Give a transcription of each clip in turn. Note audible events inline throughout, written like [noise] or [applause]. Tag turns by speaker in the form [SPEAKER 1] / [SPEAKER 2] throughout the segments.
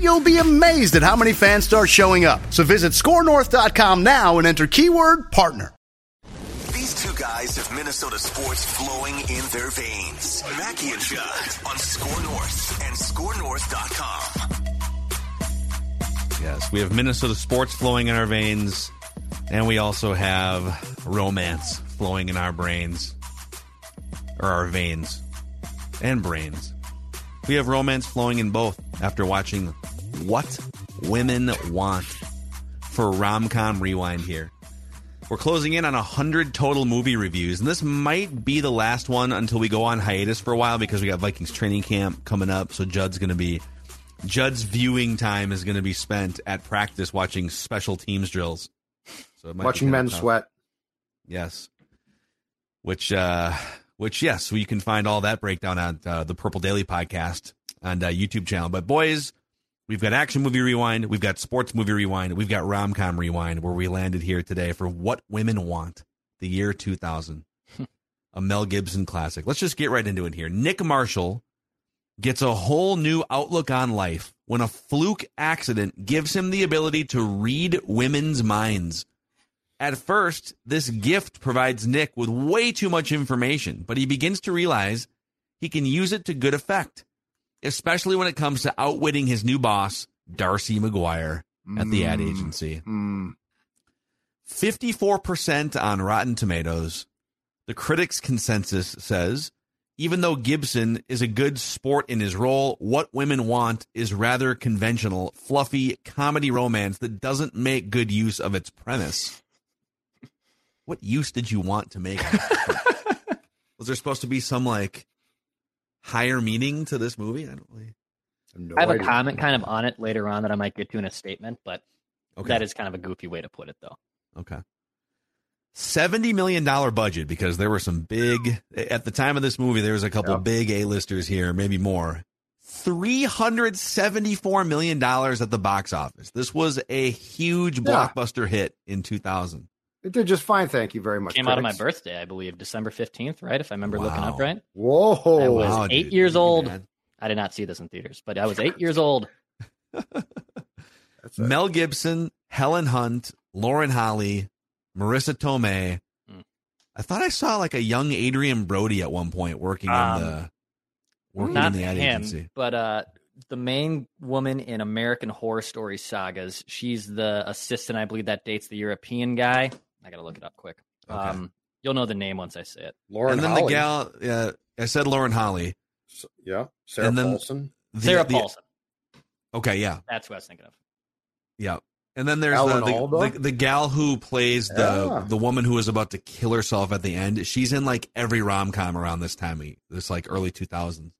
[SPEAKER 1] you'll be amazed at how many fans start showing up. So visit scorenorth.com now and enter keyword partner.
[SPEAKER 2] These two guys have Minnesota sports flowing in their veins. Mackey and Judd on Score North and scorenorth.com.
[SPEAKER 3] Yes, we have Minnesota sports flowing in our veins, and we also have romance flowing in our brains, or our veins, and brains. We have romance flowing in both after watching What Women Want for Rom Com Rewind here. We're closing in on 100 total movie reviews, and this might be the last one until we go on hiatus for a while because we got Vikings training camp coming up. So Judd's going to be Judd's viewing time is going to be spent at practice watching special teams drills. So it might
[SPEAKER 4] Watching men sweat.
[SPEAKER 3] Yes. Which, uh, which, yes, you can find all that breakdown on uh, the Purple Daily podcast on uh, YouTube channel. But boys, we've got action movie rewind, we've got sports movie rewind, we've got rom com rewind, where we landed here today for What Women Want, the year 2000, [laughs] a Mel Gibson classic. Let's just get right into it here. Nick Marshall gets a whole new outlook on life when a fluke accident gives him the ability to read women's minds. At first, this gift provides Nick with way too much information, but he begins to realize he can use it to good effect, especially when it comes to outwitting his new boss, Darcy McGuire, at the ad agency.
[SPEAKER 4] Mm.
[SPEAKER 3] 54% on Rotten Tomatoes. The critics' consensus says even though Gibson is a good sport in his role, what women want is rather conventional, fluffy comedy romance that doesn't make good use of its premise. What use did you want to make? [laughs] Was there supposed to be some like higher meaning to this movie? I don't really.
[SPEAKER 4] No
[SPEAKER 5] I have a comment kind of on it later on that I might get to in a statement, but
[SPEAKER 3] Okay.
[SPEAKER 5] that is kind of a goofy way to put it, though.
[SPEAKER 3] Okay. Seventy million dollar budget because there were some big at the time of this movie. There was a couple
[SPEAKER 4] Yep.
[SPEAKER 3] big A listers here, maybe more. Three hundred seventy four million dollars at the box office. This was a huge
[SPEAKER 4] Yeah.
[SPEAKER 3] blockbuster hit in two thousand.
[SPEAKER 4] It did just fine. Thank you very much.
[SPEAKER 5] Came out of my birthday, I believe, December 15th, right? If I remember looking up right.
[SPEAKER 4] Whoa.
[SPEAKER 5] I was
[SPEAKER 3] Wow,
[SPEAKER 5] eight
[SPEAKER 3] dude.
[SPEAKER 5] years
[SPEAKER 3] You
[SPEAKER 5] old.
[SPEAKER 3] mad?
[SPEAKER 5] I did not see this in theaters, but I was eight years old. [laughs]
[SPEAKER 4] That's a-
[SPEAKER 3] Mel Gibson, Helen Hunt, Lauren Holly, Marisa Tomei.
[SPEAKER 5] Hmm.
[SPEAKER 3] I thought I saw like a young Adrien Brody at one point working in
[SPEAKER 5] Um,
[SPEAKER 3] the working
[SPEAKER 5] Not
[SPEAKER 3] in the ad
[SPEAKER 5] him,
[SPEAKER 3] agency.
[SPEAKER 5] but uh, the main woman in American Horror Story sagas. She's the assistant, I believe, that dates the European guy. I gotta look it up quick.
[SPEAKER 3] Okay.
[SPEAKER 5] Um, you'll know the name once I say it.
[SPEAKER 4] Lauren
[SPEAKER 3] and then
[SPEAKER 4] Holly.
[SPEAKER 3] the gal, yeah, I said Lauren Holly.
[SPEAKER 4] S- Yeah. Sarah
[SPEAKER 3] and then-
[SPEAKER 4] Paulson.
[SPEAKER 3] The-
[SPEAKER 5] Sarah
[SPEAKER 3] the-
[SPEAKER 5] Paulson.
[SPEAKER 3] Okay, yeah,
[SPEAKER 5] That's who I was thinking of.
[SPEAKER 3] yeah. And then there's the the, the the gal who plays the
[SPEAKER 4] Yeah.
[SPEAKER 3] the woman who is about to kill herself at the end. She's in like every rom com around this time, this like early 2000s.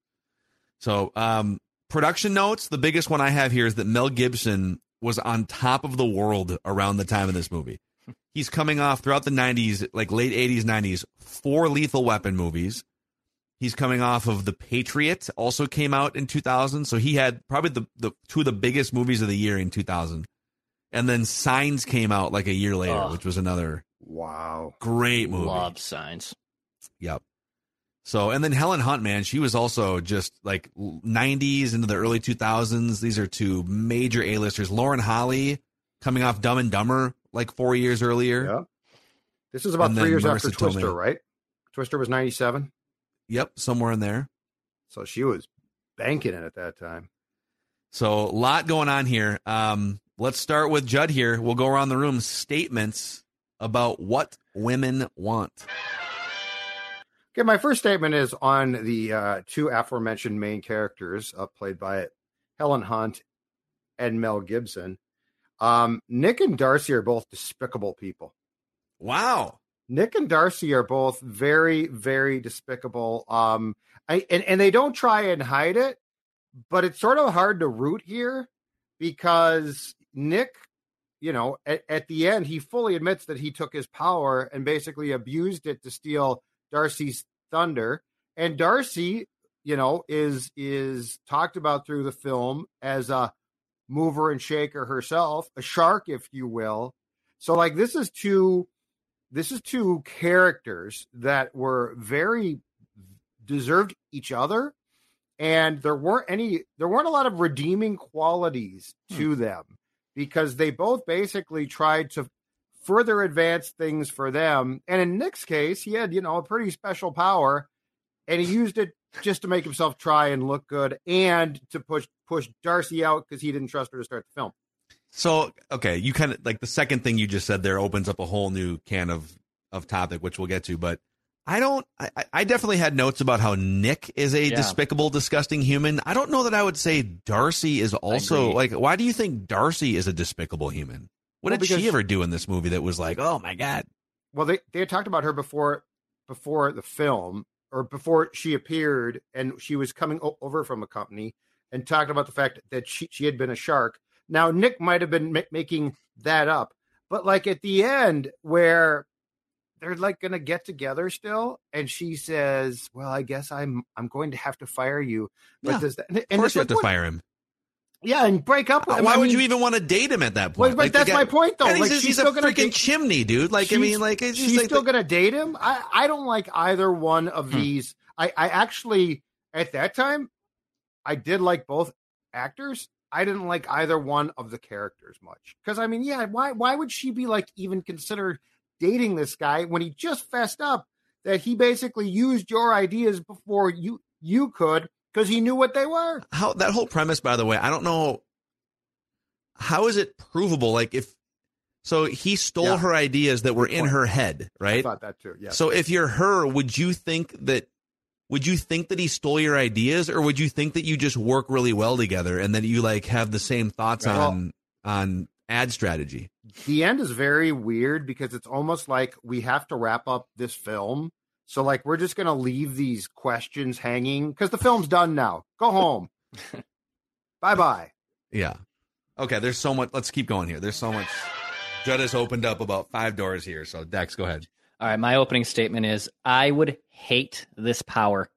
[SPEAKER 3] So, um, production notes. The biggest one I have here is that Mel Gibson was on top of the world around the time of this movie. He's coming off throughout the 90s, like late 80s, 90s, four Lethal Weapon movies. He's coming off of The Patriot, also came out in 2000. So he had probably the, the two of the biggest movies of the year in 2000. And then Signs came out like a year later,
[SPEAKER 5] Ugh.
[SPEAKER 3] which was another
[SPEAKER 4] Wow.
[SPEAKER 3] Great movie.
[SPEAKER 5] Love signs.
[SPEAKER 3] Yep. So, and then Helen Hunt, man, she was also just like 90s into the early 2000s. These are two major A-listers. Lauren Holly coming off Dumb and Dumber like four years earlier.
[SPEAKER 4] Yeah. This is about
[SPEAKER 3] And
[SPEAKER 4] three years
[SPEAKER 3] Marisa
[SPEAKER 4] after Twister, right? Twister was 97.
[SPEAKER 3] Yep, somewhere in there.
[SPEAKER 4] So she was banking it at that time.
[SPEAKER 3] So, a lot going on here. Um, let's start with Judd here. We'll go around the room. Statements about what women want.
[SPEAKER 4] Okay, my first statement is on the uh, two aforementioned main characters, uh, played by Helen Hunt and Mel Gibson. Um, Nick and Darcy are both despicable people.
[SPEAKER 3] Wow.
[SPEAKER 4] Nick and Darcy are both very, very despicable. Um, I, and, and they don't try and hide it, but it's sort of hard to root here because Nick, you know, at, at the end, he fully admits that he took his power and basically abused it to steal Darcy's thunder. And Darcy, you know, is is talked about through the film as a mover and shaker herself, a shark, if you will. So, like, this is two this is two characters that were very deserved each other and there weren't any there weren't a lot of redeeming qualities hmm. to them because they both basically tried to further advance things for them and in nick's case he had you know a pretty special power and he used it just to make himself try and look good and to push push darcy out because he didn't trust her to start the film
[SPEAKER 3] So, okay, you kind of like the second thing you just said there opens up a whole new can of of topic, which we'll get to. But I don't. I, I- I definitely had notes about how Nick is a
[SPEAKER 5] Yeah.
[SPEAKER 3] despicable, disgusting human. I don't know that I would say Darcy is also like. Why do you think Darcy is a despicable human? What
[SPEAKER 4] Well,
[SPEAKER 3] did she ever do in this movie that was like, oh my god?
[SPEAKER 4] well they, they had talked about her before before the film or before she appeared and she was coming o- over from a company and talked about the fact that she, she had been a shark now nick might have been ma- making that up but like at the end where they're like gonna get together still and she says well i guess i'm i'm going to have to fire you but
[SPEAKER 3] Yeah,
[SPEAKER 4] does that, and
[SPEAKER 3] Of course, you have to
[SPEAKER 4] like,
[SPEAKER 3] fire him.
[SPEAKER 4] Yeah and break up with him.
[SPEAKER 3] Why
[SPEAKER 4] I
[SPEAKER 3] would
[SPEAKER 4] mean,
[SPEAKER 3] you even want to date him at that point?
[SPEAKER 4] but
[SPEAKER 3] Like,
[SPEAKER 4] that's
[SPEAKER 3] guy-
[SPEAKER 4] my point though like she's
[SPEAKER 3] a
[SPEAKER 4] gonna
[SPEAKER 3] freaking
[SPEAKER 4] date-
[SPEAKER 3] chimney, dude. Like, I mean, like,
[SPEAKER 4] she's
[SPEAKER 3] like
[SPEAKER 4] still gonna date him. I I don't like either one of
[SPEAKER 5] Hmm.
[SPEAKER 4] these. I I actually at that time I did like both actors. I didn't like either one of the characters much because I mean, yeah, why why would she be like even consider dating this guy when he just fessed up that he basically used your ideas before you you could because he knew what they were.
[SPEAKER 3] how that whole premise by the way i don't know how is it provable like if so he stole
[SPEAKER 4] Yeah.
[SPEAKER 3] her ideas that were in her head
[SPEAKER 4] I
[SPEAKER 3] right
[SPEAKER 4] thought that too. Yeah.
[SPEAKER 3] so if you're her would you think that would you think that he stole your ideas or would you think that you just work really well together and that you like have the same thoughts
[SPEAKER 4] Right.
[SPEAKER 3] on on ad strategy
[SPEAKER 4] the end is very weird because it's almost like we have to wrap up this film. So like we're just gonna leave these questions hanging because the film's done now. Go home. [laughs] bye bye.
[SPEAKER 3] yeah okay there's so much let's keep going here there's so much judd has opened up about five doors here so dex go ahead
[SPEAKER 5] All right, my opening statement is I would hate this power.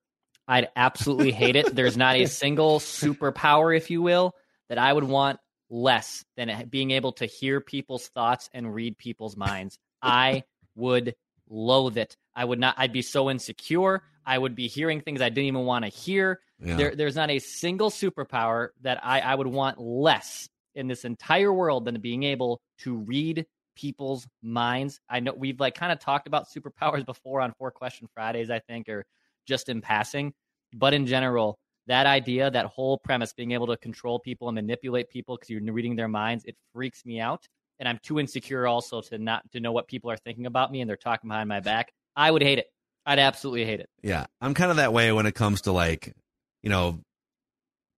[SPEAKER 5] I'd absolutely hate it. There's not a [laughs] single superpower, if you will, that I would want less than being able to hear people's thoughts and read people's minds. I would loathe it. I would not, I'd be so insecure. I would be hearing things I didn't even want to hear.
[SPEAKER 3] yeah.
[SPEAKER 5] There, there's not a single superpower that I, I would want less in this entire world than being able to read people's minds. I know we've like kind of talked about superpowers [laughs] before on Four Question Fridays, I think, or just in passing. But in general, that idea, that whole premise, being able to control people and manipulate people because you're reading their minds, it freaks me out. And I'm too insecure also to not to know what people are thinking about me and they're talking behind my back. I would hate it. I'd absolutely hate it.
[SPEAKER 3] Yeah, I'm kind of that way when it comes to like, you know,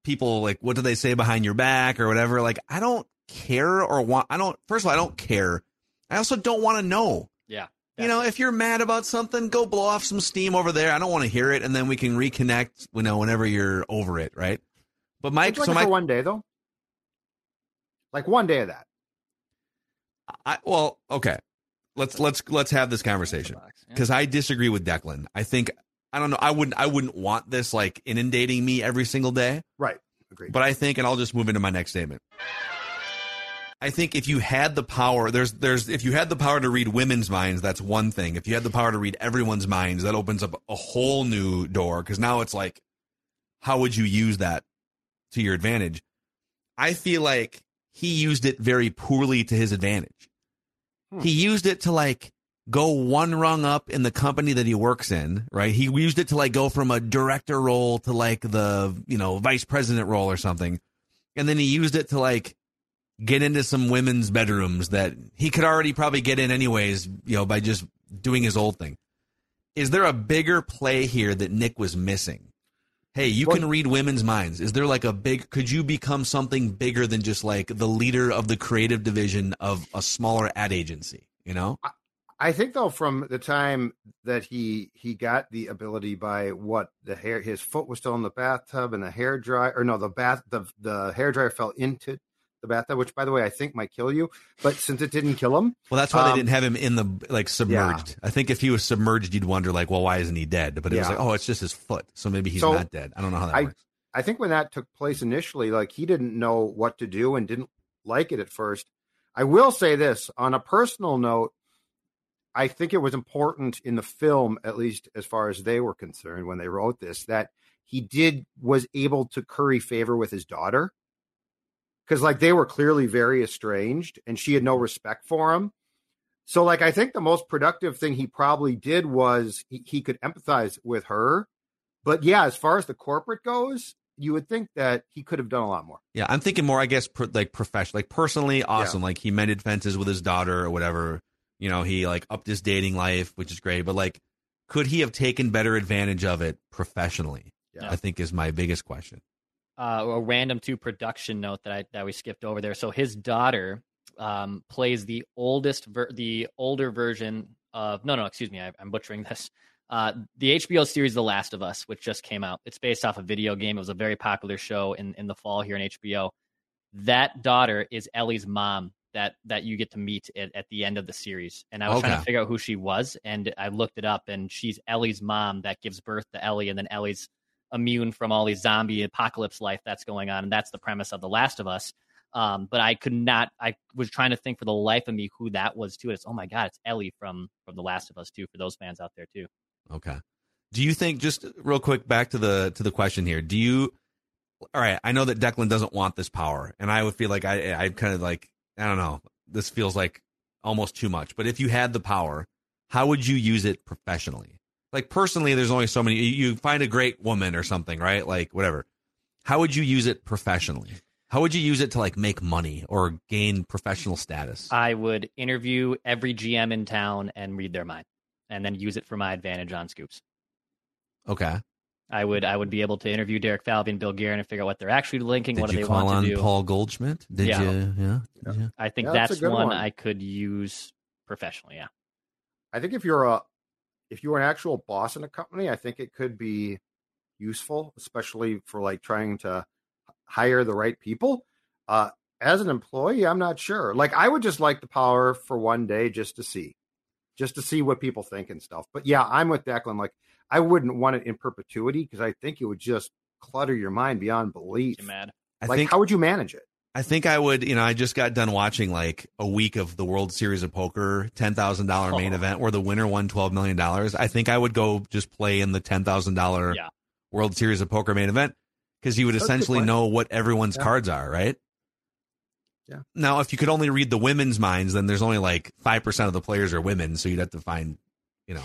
[SPEAKER 3] people like what do they say behind your back or whatever. Like, I don't care or want. I don't. First of all, I don't care. I also don't want to know.
[SPEAKER 5] Yeah.
[SPEAKER 3] You know, if you're mad about something, go blow off some steam over there. I don't want to hear it, and then we can reconnect. You know, whenever you're over it, right? But Mike,
[SPEAKER 4] Would like
[SPEAKER 3] so
[SPEAKER 4] it
[SPEAKER 3] Mike,
[SPEAKER 4] for one day though. Like one day of that.
[SPEAKER 3] I, well, okay, let's let's let's have this conversation
[SPEAKER 5] Yeah.
[SPEAKER 3] because I disagree with Declan. I think I don't know. I wouldn't I wouldn't want this like inundating me every single day.
[SPEAKER 4] Right. Agreed.
[SPEAKER 3] But I think, and I'll just move into my next statement. I think if you had the power, there's there's if you had the power to read women's minds, that's one thing. If you had the power to read everyone's minds, that opens up a whole new door because now it's like, how would you use that to your advantage? I feel like he used it very poorly to his advantage.
[SPEAKER 4] Hmm.
[SPEAKER 3] He used it to like go one rung up in the company that he works in, right? He used it to like go from a director role to like the, you know, vice president role or something. And then he used it to like get into some women's bedrooms that he could already probably get in anyways, you know, by just doing his old thing. Is there a bigger play here that Nick was missing? Hey, you
[SPEAKER 4] Well-
[SPEAKER 3] can read women's minds. Is there like a big could you become something bigger than just like the leader of the creative division of a smaller ad agency, you know?
[SPEAKER 4] I think though, from the time that he he got the ability by what the hair, his foot was still in the bathtub, and the hair dry or no, the bath the the hair dryer fell into the bathtub, which by the way I think might kill you, but since it didn't kill him,
[SPEAKER 3] Well, that's why
[SPEAKER 4] Um,
[SPEAKER 3] they didn't have him in the like submerged. I think if he was submerged, you'd wonder like, well, why isn't he dead? But it was like, oh, it's just his foot, so maybe he's
[SPEAKER 4] So,
[SPEAKER 3] not dead. I don't know how that
[SPEAKER 4] I-
[SPEAKER 3] works.
[SPEAKER 4] I think when that took place initially, like he didn't know what to do and didn't like it at first. I will say this on a personal note. I think it was important in the film, at least as far as they were concerned when they wrote this, that he did was able to curry favor with his daughter. Because like they were clearly very estranged and she had no respect for him. So like I think the most productive thing he probably did was he, he could empathize with her. But yeah, as far as the corporate goes, you would think that he could have done a lot more.
[SPEAKER 3] Yeah, I'm thinking more, I guess, per, like professional, like personally, awesome. Like he mended fences with his daughter or whatever. You know, he like upped his dating life, which is great. But like, could he have taken better advantage of it professionally?
[SPEAKER 4] Yeah.
[SPEAKER 3] I think is my biggest question.
[SPEAKER 5] uh, a random two production note that I that we skipped over there. So his daughter um, plays the oldest, ver- the older version of no, no, excuse me, I, I'm butchering this. Uh, the HBO series The Last of Us, which just came out. It's based off a video game. It was a very popular show in in the fall here in HBO. That daughter is Ellie's mom. That that you get to meet at, at the end of the series, and I was trying to figure out who she was, and I looked it up, and she's Ellie's mom that gives birth to Ellie, and then Ellie's immune from all these zombie apocalypse life that's going on and that's the premise of the last of us um, but i could not i was trying to think for the life of me who that was too it's oh my god it's ellie from from the last of us too for those fans out there too
[SPEAKER 3] Okay. Do you think just real quick back to the to the question here? Do you all right, I know that Declan doesn't want this power, and I would feel like I I kind of like I don't know. This feels like almost too much. But if you had the power, how would you use it professionally? Like personally, there's only so many you find a great woman or something, right? Like whatever. How would you use it professionally? How would you use it to like make money or gain professional status?
[SPEAKER 5] i would interview every gm in town and read their mind and then use it for my advantage on scoops
[SPEAKER 3] Okay.
[SPEAKER 5] I would i would be able to interview derek falvey and bill Guerin and figure out what they're actually linking what do they want
[SPEAKER 3] on
[SPEAKER 5] to do
[SPEAKER 3] Paul Goldschmidt? Did
[SPEAKER 5] Yeah.
[SPEAKER 3] you? Yeah. Did you?
[SPEAKER 5] i think
[SPEAKER 4] Yeah, that's
[SPEAKER 5] that's one,
[SPEAKER 4] one.
[SPEAKER 5] i could use professionally yeah
[SPEAKER 4] I think if you're a if you're an actual boss in a company, I think it could be useful, especially for like trying to hire the right people. Uh, as an employee, I'm not sure. Like, I would just like the power for one day just to see, just to see what people think and stuff. But yeah, I'm with Declan. Like, I wouldn't want it in perpetuity because I think it would just clutter your mind beyond belief.
[SPEAKER 5] you mad
[SPEAKER 3] I
[SPEAKER 4] like,
[SPEAKER 3] think
[SPEAKER 4] how would you manage it?
[SPEAKER 3] I think I would, you know, I just got done watching like a week of the World Series of Poker $10,000 main
[SPEAKER 4] Oh.
[SPEAKER 3] event where the winner won $12 million. I think I would go just play in the $10,000
[SPEAKER 5] Yeah.
[SPEAKER 3] World Series of Poker main event because you would
[SPEAKER 4] That's
[SPEAKER 3] essentially know what everyone's
[SPEAKER 4] Yeah.
[SPEAKER 3] cards are, right?
[SPEAKER 4] Yeah.
[SPEAKER 3] Now, if you could only read the women's minds, then there's only like 5% of the players are women. So you'd have to find, you know,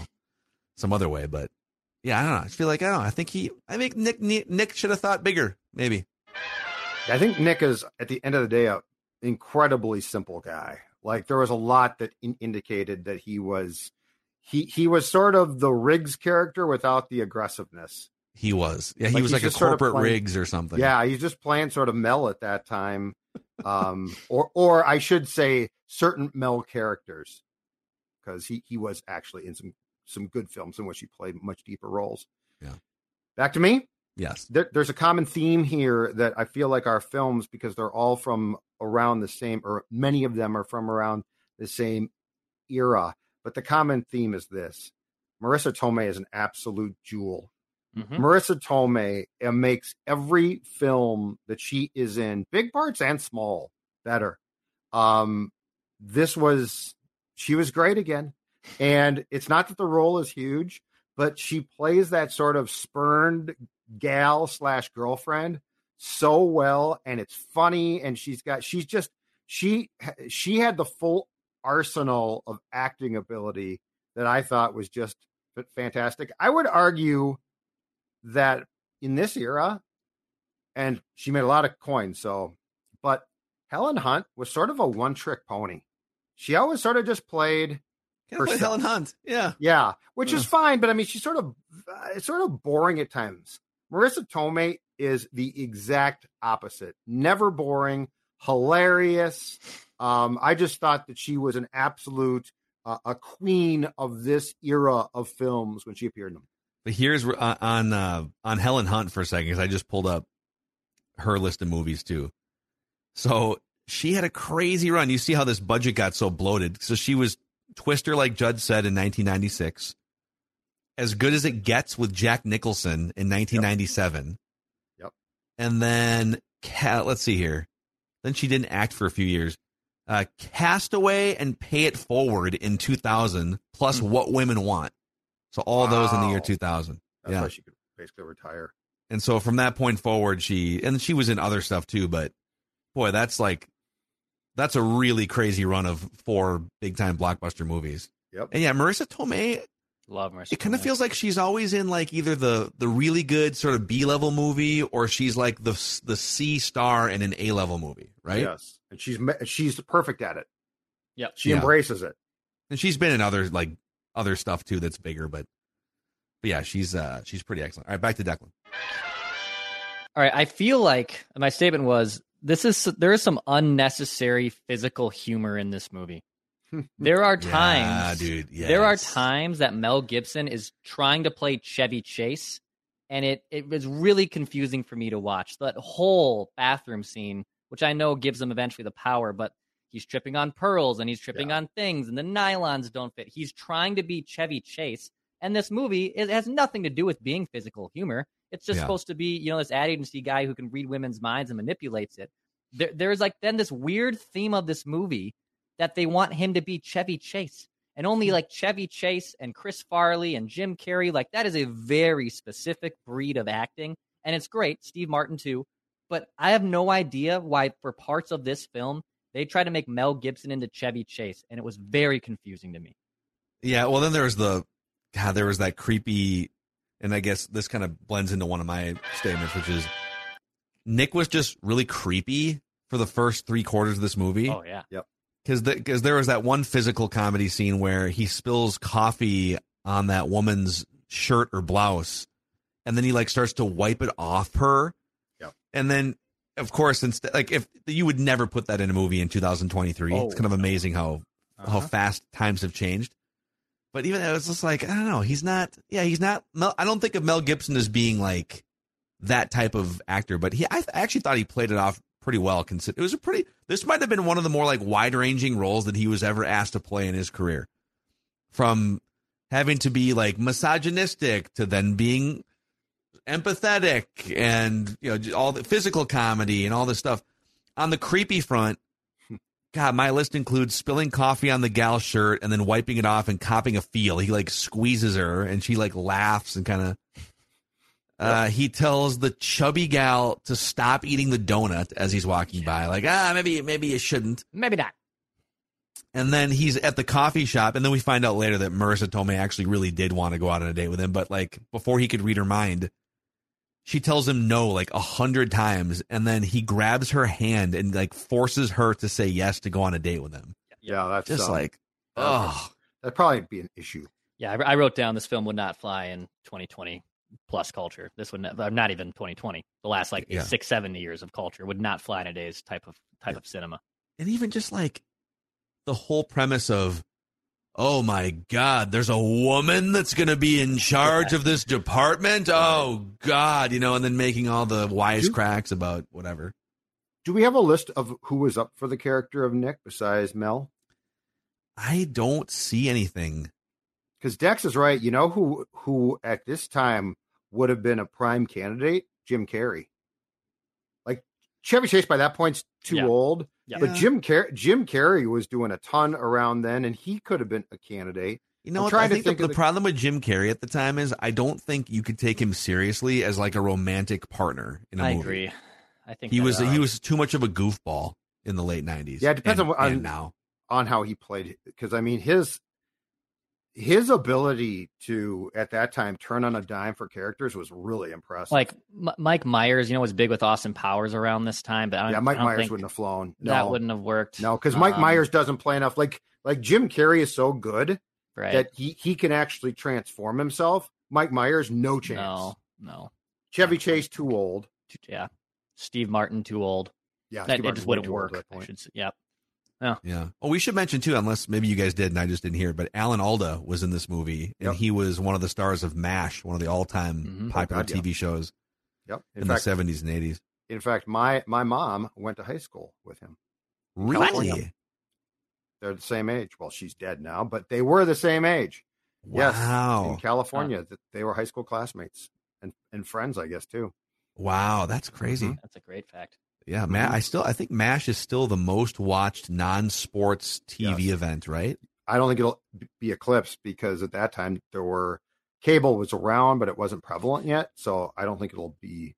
[SPEAKER 3] some other way. But yeah, I don't know. I feel like, I don't know. I think he, I think Nick, Nick, Nick should have thought bigger, maybe.
[SPEAKER 4] I think Nick is at the end of the day a incredibly simple guy. Like there was a lot that in- indicated that he was he he was sort of the Riggs character without the aggressiveness.
[SPEAKER 3] He was. Yeah, he
[SPEAKER 4] Like,
[SPEAKER 3] was like a
[SPEAKER 4] just sort of
[SPEAKER 3] corporate Riggs or something.
[SPEAKER 4] Yeah, he's just playing sort of Mel at that time, um, or or I should say certain Mel characters, because he he was actually in some some good films in which he played much deeper roles.
[SPEAKER 3] Yeah.
[SPEAKER 4] Back to me.
[SPEAKER 3] Yes.
[SPEAKER 4] there, there's a common theme here that I feel like our films, because they're all from around the same, or many of them are from around the same era. But the common theme is this: Marisa Tomei is an absolute jewel.
[SPEAKER 5] Mhm.
[SPEAKER 4] Marisa Tomei uh, makes every film that she is in, big parts and small, better. Um, this was she was great again, and it's not that the role is huge, but she plays that sort of spurned gal slash girlfriend so well, and it's funny, and she's got she's just she she had the full arsenal of acting ability that I thought was just fantastic. I would argue that in this era, and she made a lot of coins, so but Helen Hunt was sort of a one trick pony. She always sort of just played
[SPEAKER 3] Kind of Helen Hunt. Yeah.
[SPEAKER 4] Yeah, which is fine, but I mean, she's sort of uh, it's sort of boring at times. Marisa Tomei is the exact opposite. Never boring, hilarious. Um, I just thought that she was an absolute uh, a queen of this era of films when she appeared in them.
[SPEAKER 3] But here's uh, on uh, on Helen Hunt for a second because I just pulled up her list of movies too. So she had a crazy run. You see how this budget got so bloated. So she was Twister, like Judd said in 1996. As good as it gets with Jack Nicholson in 1997.
[SPEAKER 4] Yep.
[SPEAKER 3] And then, let's see here. Then she didn't act for a few years. Uh, Castaway and Pay It Forward in 2000, plus mm-hmm. What Women Want. So all wow. those in the year 2000.
[SPEAKER 4] That's yeah. why she could basically retire.
[SPEAKER 3] And so from that point forward, she and she was in other stuff too. But boy, that's like that's a really crazy run of four big time blockbuster movies.
[SPEAKER 4] Yep.
[SPEAKER 3] And yeah, Marisa Tomei.
[SPEAKER 5] Love Marisa.
[SPEAKER 3] It kind of feels like she's always in like either the the really good sort of B level movie or she's like the the C star in an A level movie, right?
[SPEAKER 4] Yes, and she's she's perfect at it.
[SPEAKER 5] Yep.
[SPEAKER 4] She yeah. embraces it.
[SPEAKER 3] And she's been in other like other stuff too that's bigger, but, but yeah, she's uh she's pretty excellent. All right, back to Declan.
[SPEAKER 5] All right, I feel like my statement was this is there is some unnecessary physical humor in this movie. [laughs] There are times,
[SPEAKER 3] yeah, dude. Yes.
[SPEAKER 5] There are times that Mel Gibson is trying to play Chevy Chase, and it it was really confusing for me to watch that whole bathroom scene, which I know gives him eventually the power, but he's tripping on pearls and he's tripping yeah. on things, and the nylons don't fit. He's trying to be Chevy Chase, and this movie it has nothing to do with being physical humor. It's just yeah. supposed to be, you know, this ad agency guy who can read women's minds and manipulates it. There, there's like then this weird theme of this movie that they want him to be Chevy Chase. And only hmm. like Chevy Chase and Chris Farley and Jim Carrey, like that is a very specific breed of acting. And it's great. Steve Martin too. But I have no idea why for parts of this film they tried to make Mel Gibson into Chevy Chase, and it was very confusing to me.
[SPEAKER 3] Yeah, well, then there was the God, there was that creepy and I guess this kind of blends into one of my statements, which is Nick was just really creepy for the first three quarters of this movie.
[SPEAKER 5] Oh yeah,
[SPEAKER 4] yep.
[SPEAKER 3] Because because there was that one physical comedy scene where he spills coffee on that woman's shirt or blouse, and then he like starts to wipe it off her.
[SPEAKER 4] Yep.
[SPEAKER 3] And then, of course, instead, like if you would never put that in a movie in 2023, oh, it's kind of amazing how uh-huh. how fast times have changed. But even it was just like I don't know. He's not. Yeah, he's not. Mel, I don't think of Mel Gibson as being like that type of actor. But he, I actually thought he played it off pretty well. Consider it was a pretty. This might have been one of the more like wide ranging roles that he was ever asked to play in his career. From having to be like misogynistic to then being empathetic and you know all the physical comedy and all this stuff. On the creepy front, God, my list includes spilling coffee on the gal's shirt and then wiping it off and copping a feel. He like squeezes her and she like laughs and kind of. Uh, he tells the chubby gal to stop eating the donut as he's walking by. Like, ah, maybe maybe you shouldn't.
[SPEAKER 5] Maybe not.
[SPEAKER 3] And then he's at the coffee shop, and then we find out later that Marisa Tomei actually really did want to go out on a date with him, but like before he could read her mind, she tells him no like a hundred times, and then he grabs her hand and like forces her to say yes to go on a date with him.
[SPEAKER 4] Yeah, that's
[SPEAKER 3] just um, like, oh,
[SPEAKER 4] that'd probably be an issue.
[SPEAKER 5] Yeah, I, I, wrote down this film would not fly in 2020 plus culture. This would not, not even 2020. The last like yeah. six, seven years of culture would not fly in a day's type of type yeah. of cinema.
[SPEAKER 3] And even just like the whole premise of oh my god there's a woman that's going to be in charge of this department? Oh god you know and then making all the wisecracks about whatever.
[SPEAKER 4] Do we have a list of who was up for the character of nick besides mel?
[SPEAKER 3] I don't see anything.
[SPEAKER 4] Because dex is right you know who who at this time would have been a prime candidate? Jim carrey Chevy Chase by that point's too
[SPEAKER 5] Yeah.
[SPEAKER 4] old.
[SPEAKER 5] Yeah.
[SPEAKER 4] But Jim Car- Jim Carrey was doing a ton around then, and he could have been a candidate.
[SPEAKER 3] You know,
[SPEAKER 4] I'm
[SPEAKER 3] what?
[SPEAKER 4] trying
[SPEAKER 3] I
[SPEAKER 4] to
[SPEAKER 3] think,
[SPEAKER 4] think
[SPEAKER 3] the, the
[SPEAKER 4] the-
[SPEAKER 3] problem with Jim Carrey at the time is I don't think you could take him seriously as like a romantic partner in a
[SPEAKER 5] I
[SPEAKER 3] movie.
[SPEAKER 5] I agree. I think
[SPEAKER 3] He was
[SPEAKER 5] uh,
[SPEAKER 3] he was too much of a goofball in the late nineties.
[SPEAKER 4] Yeah, it depends
[SPEAKER 3] and,
[SPEAKER 4] on what- on-
[SPEAKER 3] and now.
[SPEAKER 4] on how he played because I mean his his ability to at that time turn on a dime for characters was really impressive.
[SPEAKER 5] like M- Mike Myers. You know, was big with Austin Powers around this time, but I don't,
[SPEAKER 4] yeah, Mike Myers wouldn't have flown. No,
[SPEAKER 5] that wouldn't have worked.
[SPEAKER 4] no, because Mike
[SPEAKER 5] Um,
[SPEAKER 4] Myers doesn't play enough. Like like Jim Carrey is so good
[SPEAKER 5] right?
[SPEAKER 4] that he he can actually transform himself. Mike Myers, no chance.
[SPEAKER 5] no, no,
[SPEAKER 4] Chevy Chase, too old.
[SPEAKER 5] yeah. Steve Martin too old.
[SPEAKER 4] Yeah,
[SPEAKER 5] That it just wouldn't work. I should say. Yeah.
[SPEAKER 3] Yeah. Oh, we should mention too, unless maybe you guys did and I just didn't hear it, but Alan Alda was in this movie and
[SPEAKER 4] Yep.
[SPEAKER 3] he was one of the stars of MASH, one of the all time
[SPEAKER 5] Mhm.
[SPEAKER 3] popular
[SPEAKER 4] Oh, God, yeah.
[SPEAKER 3] TV shows
[SPEAKER 4] Yep. In,
[SPEAKER 3] in,
[SPEAKER 4] fact,
[SPEAKER 3] the seventies and eighties.
[SPEAKER 4] in fact, my my mom went to high school with him.
[SPEAKER 3] Really?
[SPEAKER 4] California. They're the same age. Well, she's dead now, but they were the same age. Yes,
[SPEAKER 3] Wow.
[SPEAKER 4] in California, that they were high school classmates and and friends, I guess too.
[SPEAKER 3] Wow, that's crazy.
[SPEAKER 4] Mhm.
[SPEAKER 5] That's a great fact.
[SPEAKER 3] Yeah, Ma-
[SPEAKER 4] Mhm.
[SPEAKER 3] I still I think MASH is still the most watched non-sports TV
[SPEAKER 4] Yes.
[SPEAKER 3] event, right?
[SPEAKER 4] I don't think it'll be eclipsed because at that time there were cable was around, but it wasn't prevalent yet. So I don't think it'll be.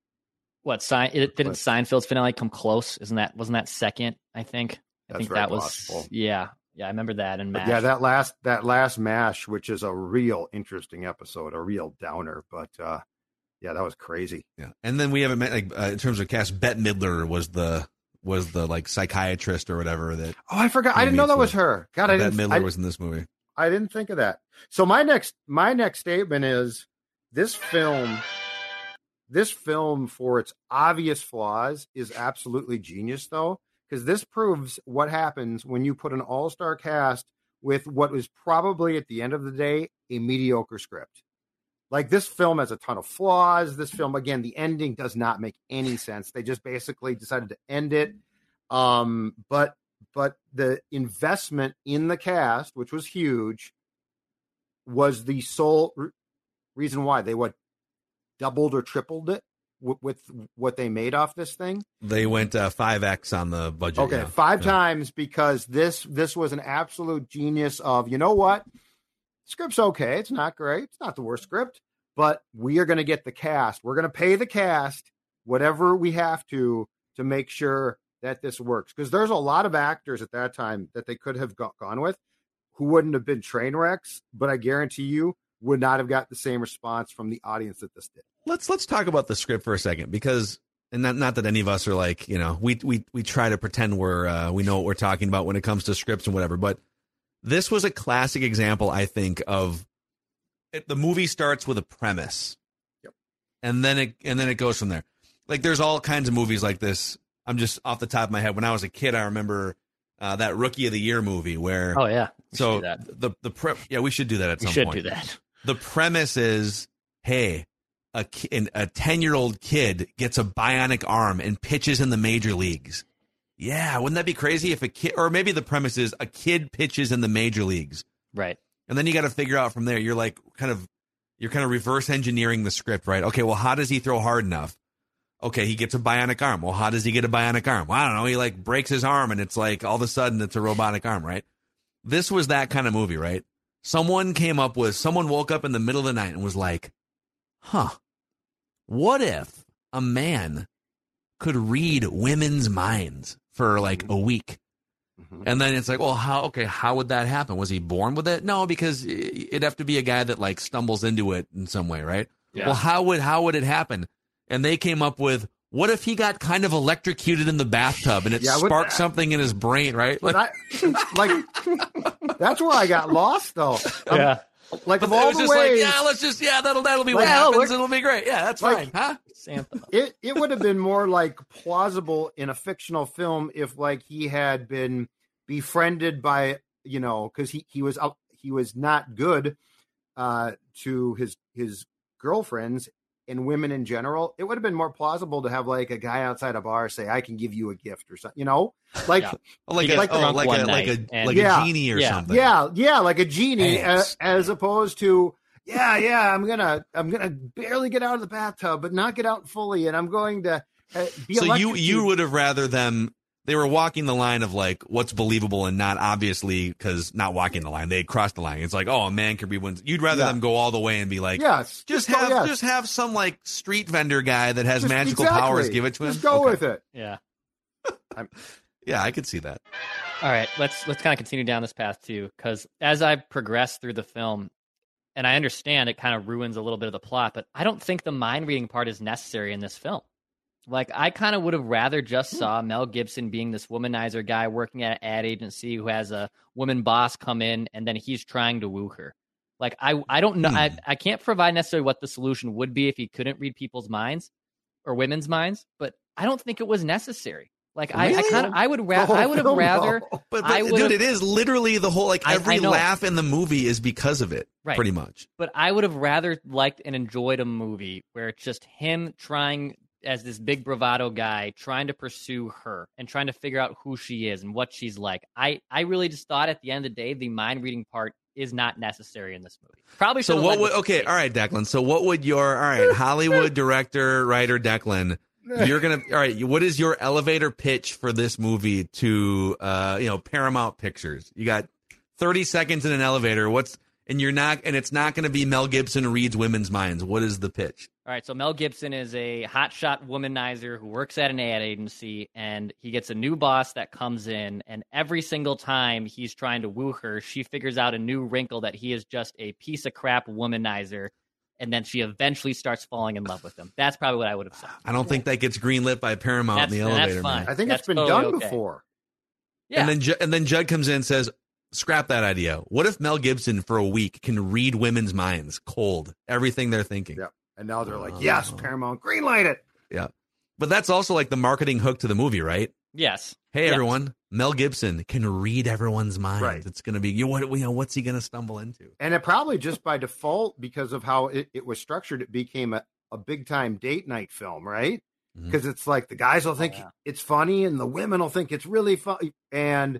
[SPEAKER 5] What sign? It didn't
[SPEAKER 4] But-
[SPEAKER 5] Seinfeld's finale come close? Isn't that wasn't that second? I think. I
[SPEAKER 4] That's
[SPEAKER 5] think
[SPEAKER 4] very
[SPEAKER 5] that was. Yeah, yeah. I remember that and
[SPEAKER 4] yeah, that last that last mash, which is a real interesting episode, a real downer, but uh yeah, that was crazy.
[SPEAKER 3] Yeah, and then we haven't met like uh, in terms of cast. Bette Midler was the was the like psychiatrist or whatever that
[SPEAKER 4] Oh, I forgot. I didn't know that was her. God, I
[SPEAKER 3] Bette
[SPEAKER 4] didn't.
[SPEAKER 3] Midler
[SPEAKER 4] I,
[SPEAKER 3] was in this movie.
[SPEAKER 4] I didn't think of that. So my next my next statement is this film this film for its obvious flaws is absolutely genius though because this proves what happens when you put an all-star cast with what was probably at the end of the day a mediocre script. Like this film has a ton of flaws. This film again the ending does not make any sense. They just basically decided to end it um but but the investment in the cast which was huge was the sole re- reason why they what doubled or tripled it w- with what they made off this thing
[SPEAKER 3] They went uh, five x on the budget.
[SPEAKER 4] okay
[SPEAKER 3] yeah.
[SPEAKER 4] five
[SPEAKER 3] Yeah.
[SPEAKER 4] times because this this was an absolute genius of you know what script's okay it's not great it's not the worst script but we are going to get the cast. We're going to pay the cast whatever we have to to make sure that this works. Because there's a lot of actors at that time that they could have go- gone with who wouldn't have been train wrecks but i guarantee you would not have got the same response from the audience that this did.
[SPEAKER 3] Let's let's talk about the script for a second because and not not that any of us are like you know we we we try to pretend we're uh, we know what we're talking about when it comes to scripts and whatever but this was a classic example i think of it, the movie starts with a premise
[SPEAKER 4] Yep.
[SPEAKER 3] and then it and then it goes from there like there's all kinds of movies like this i'm just off the top of my head when i was a kid i remember uh, that rookie of the year movie where
[SPEAKER 5] Oh yeah. We
[SPEAKER 3] so
[SPEAKER 5] that.
[SPEAKER 3] the the pre- yeah we should do that at
[SPEAKER 5] we
[SPEAKER 3] some
[SPEAKER 5] should
[SPEAKER 3] point
[SPEAKER 5] do that.
[SPEAKER 3] the premise is hey a ki- a 10 year old kid gets a bionic arm and pitches in the major leagues yeah wouldn't that be crazy if a kid or maybe the premise is a kid pitches in the major leagues
[SPEAKER 5] Right.
[SPEAKER 3] And then you got to figure out from there you're like kind of you're kind of reverse engineering the script right? Okay well how does he throw hard enough? Okay he gets a bionic arm. Well how does he get a bionic arm? Well i don't know he like breaks his arm and it's like all of a sudden it's a robotic arm right? This was that kind of movie right? Someone came up with someone woke up in the middle of the night and was like huh what if a man could read women's minds for like a week and then it's like, well, how? Okay, how would that happen? Was he born with it? No, because it'd have to be a guy that like stumbles into it in some way, right?
[SPEAKER 5] Yeah.
[SPEAKER 3] Well, how would how would it happen? And they came up with, what if he got kind of electrocuted in the bathtub and it
[SPEAKER 4] Yeah, what-
[SPEAKER 3] sparked something in his brain, right? Like,
[SPEAKER 4] I, [laughs] like that's where i got lost though Um,
[SPEAKER 5] Yeah.
[SPEAKER 4] Like
[SPEAKER 3] but
[SPEAKER 4] of
[SPEAKER 3] it
[SPEAKER 4] all
[SPEAKER 3] was
[SPEAKER 4] the
[SPEAKER 3] just
[SPEAKER 4] ways
[SPEAKER 3] like, yeah, let's just, yeah, that'll that'll be what
[SPEAKER 4] Like, hell,
[SPEAKER 3] happens. It'll be great. Yeah, that's
[SPEAKER 4] like-
[SPEAKER 3] fine, huh?
[SPEAKER 5] Santa.
[SPEAKER 4] it it would have been more like plausible in a fictional film if like he had been befriended by you know because he he was out he was not good uh to his his girlfriends and women in general it would have been more plausible to have like a guy outside a bar say i can give you a gift or something you know [laughs] like
[SPEAKER 5] Yeah.
[SPEAKER 3] Like a,
[SPEAKER 5] gets
[SPEAKER 3] oh, like a like a
[SPEAKER 5] and-
[SPEAKER 3] like
[SPEAKER 4] Yeah.
[SPEAKER 3] a genie or
[SPEAKER 5] Yeah.
[SPEAKER 3] something.
[SPEAKER 4] yeah yeah like a genie as, as opposed to yeah yeah i'm gonna i'm gonna barely get out of the bathtub but not get out fully and i'm going to uh, be
[SPEAKER 3] So you you would have rather them they were walking the line of like what's believable and not obviously because not walking the line they had crossed the line. It's like oh a man could be one. You'd rather
[SPEAKER 4] Yeah.
[SPEAKER 3] them go all the way and be like
[SPEAKER 4] yes,
[SPEAKER 3] just
[SPEAKER 4] go-
[SPEAKER 3] have
[SPEAKER 4] yes.
[SPEAKER 3] just have some like street vendor guy that has
[SPEAKER 4] Just-
[SPEAKER 3] magical
[SPEAKER 4] exactly.
[SPEAKER 3] powers give it to him.
[SPEAKER 4] Just go
[SPEAKER 3] Okay.
[SPEAKER 4] with it.
[SPEAKER 5] Yeah. [laughs]
[SPEAKER 3] Yeah, I could see that.
[SPEAKER 5] All right, let's let's kind of continue down this path too, because as I progress through the film, and I understand it kind of ruins a little bit of the plot, but I don't think the mind reading part is necessary in this film. Like I kind of would have rather just
[SPEAKER 4] Hmm.
[SPEAKER 5] saw Mel Gibson being this womanizer guy working at an ad agency who has a woman boss come in and then he's trying to woo her. Like I I don't know I,
[SPEAKER 3] Hmm.
[SPEAKER 5] I can't provide necessarily what the solution would be if he couldn't read people's minds or women's minds, but I don't think it was necessary. Like I, I kind of I would ra-
[SPEAKER 4] The whole
[SPEAKER 5] I would have
[SPEAKER 4] film, [laughs]
[SPEAKER 5] rather
[SPEAKER 4] though.
[SPEAKER 3] But,
[SPEAKER 5] I
[SPEAKER 3] but dude, it is literally the whole like
[SPEAKER 5] I- I
[SPEAKER 3] every laugh in the movie is because of it,
[SPEAKER 5] Right.
[SPEAKER 3] pretty much.
[SPEAKER 5] but I would have rather liked and enjoyed a movie where it's just him trying as this big bravado guy trying to pursue her and trying to figure out who she is and what she's like. I I really just thought at the end of the day the mind reading part is not necessary in this movie. Probably
[SPEAKER 3] So what would okay, all right, Declan. So what would your all right, [laughs] Hollywood director, writer Declan, you're gonna [laughs] all right, what is your elevator pitch for this movie to uh you know, Paramount Pictures? You got 30 seconds in an elevator. What's and you're not and it's not gonna be Mel Gibson reads women's minds. What is the pitch?
[SPEAKER 5] All right, so Mel Gibson is a hotshot womanizer who works at an ad agency, and he gets a new boss that comes in, and every single time he's trying to woo her, she figures out a new wrinkle that he is just a piece of crap womanizer, and then she eventually starts falling in love with him. That's probably what I would have said.
[SPEAKER 3] I don't think that gets greenlit by Paramount
[SPEAKER 5] That's-
[SPEAKER 3] in the
[SPEAKER 5] and that's
[SPEAKER 3] elevator.
[SPEAKER 5] fine.
[SPEAKER 3] man.
[SPEAKER 4] I think
[SPEAKER 5] That's
[SPEAKER 4] it's been
[SPEAKER 5] totally
[SPEAKER 4] done
[SPEAKER 5] okay.
[SPEAKER 4] before.
[SPEAKER 5] Yeah,
[SPEAKER 3] And then and then Judd comes in and says, "Scrap that idea. What if Mel Gibson for a week can read women's minds cold, everything they're thinking?"
[SPEAKER 4] Yeah. And now they're like,
[SPEAKER 3] Oh.
[SPEAKER 4] yes, Paramount, greenlight it. Yeah.
[SPEAKER 3] But that's also like the marketing hook to the movie, right?
[SPEAKER 5] yes,
[SPEAKER 3] Hey
[SPEAKER 5] Yes.
[SPEAKER 3] everyone, Mel Gibson can read everyone's mind.
[SPEAKER 4] Right.
[SPEAKER 3] It's gonna be you. What you know? What's he gonna stumble into?
[SPEAKER 4] And it probably just by default, because of how it, it was structured, it became a, a big time date night film, right?
[SPEAKER 3] Mm-hmm.
[SPEAKER 4] Because it's like the guys will think
[SPEAKER 5] yeah.
[SPEAKER 4] it's funny and the women will think it's really funny. And